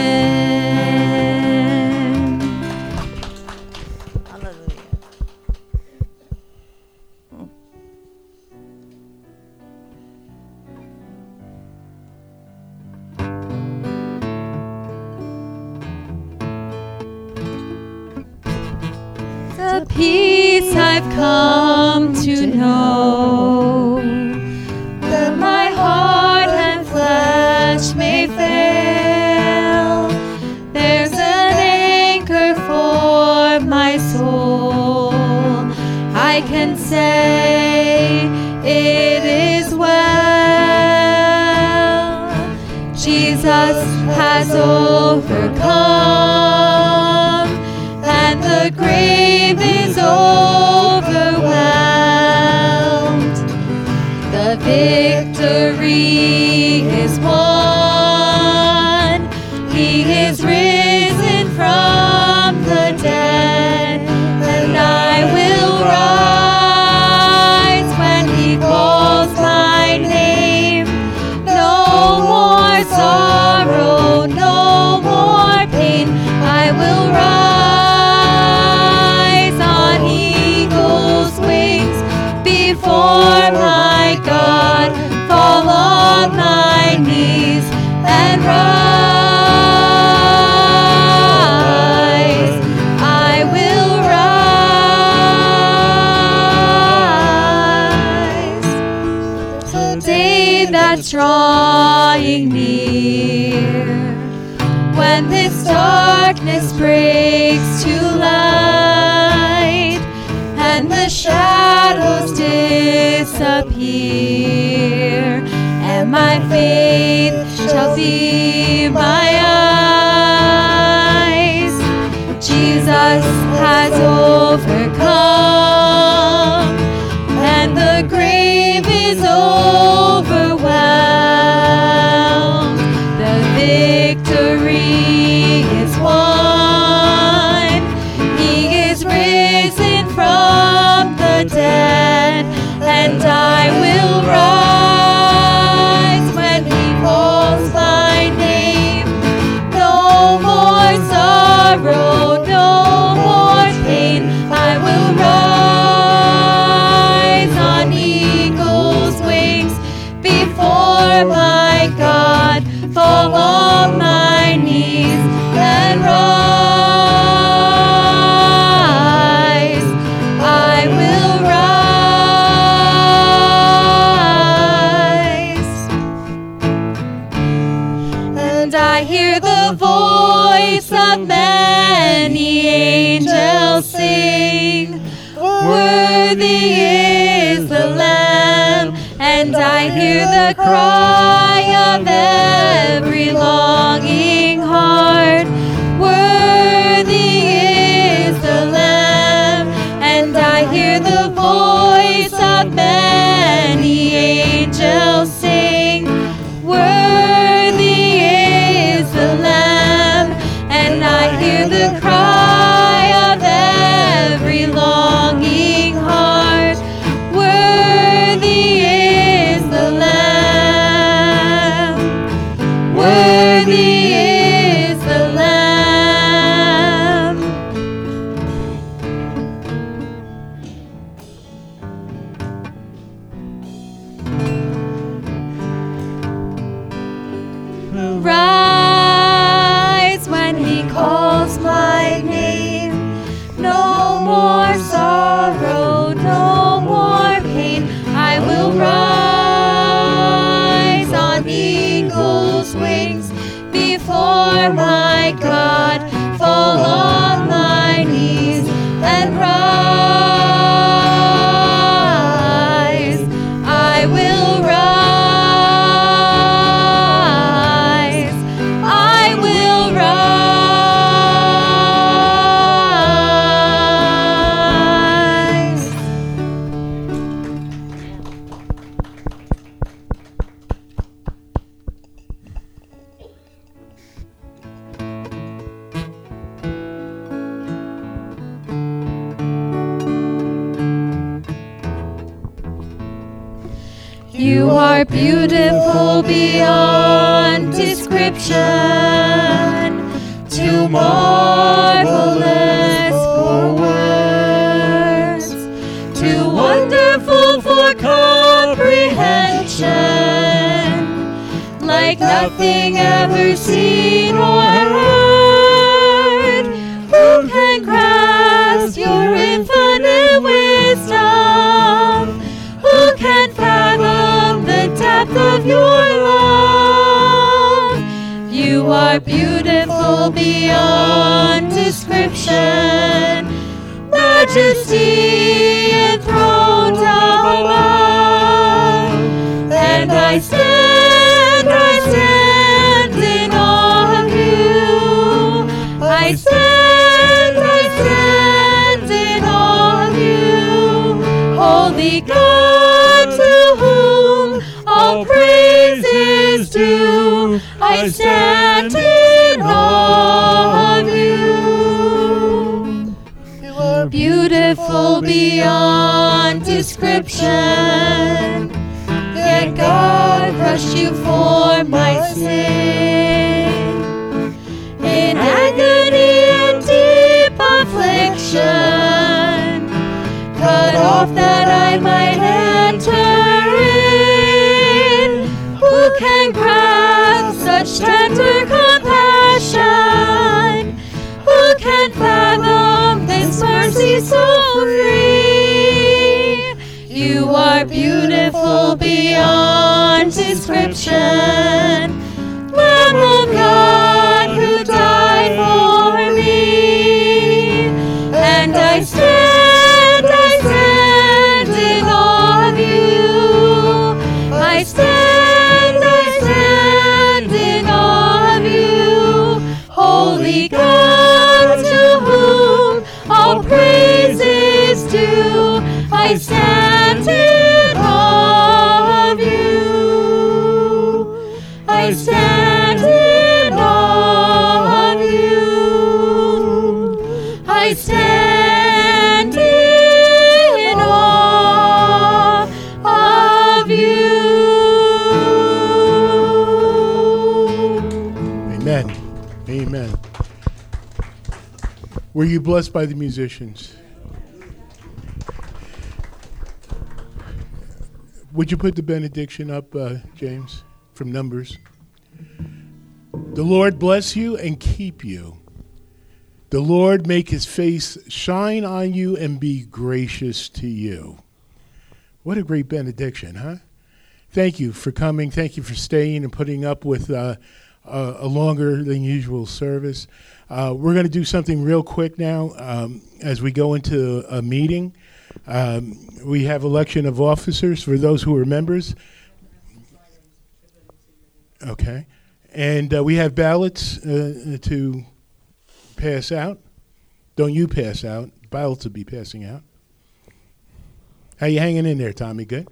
Jesus has overcome, and the grave is overwhelmed. The victory is won. Holy God, to whom all praise is due, I stand in awe of you. You are beautiful beyond description. Yet God crushed you for my sin. Off that I might enter in. Who can grasp such tender compassion? Who can fathom this mercy so free? You are beautiful beyond description. Were you blessed by the musicians? Would you put the benediction up, uh, James, from Numbers? The Lord bless you and keep you. The Lord make his face shine on you and be gracious to you. What a great benediction, huh? Thank you for coming. Thank you for staying and putting up with uh, a, a longer than usual service. Uh, we're going to do something real quick now um, as we go into a meeting. Um, we have election of officers for those who are members. Okay. And uh, we have ballots uh, to pass out. Don't you pass out. Ballots will be passing out. How you hanging in there, Tommy? Good?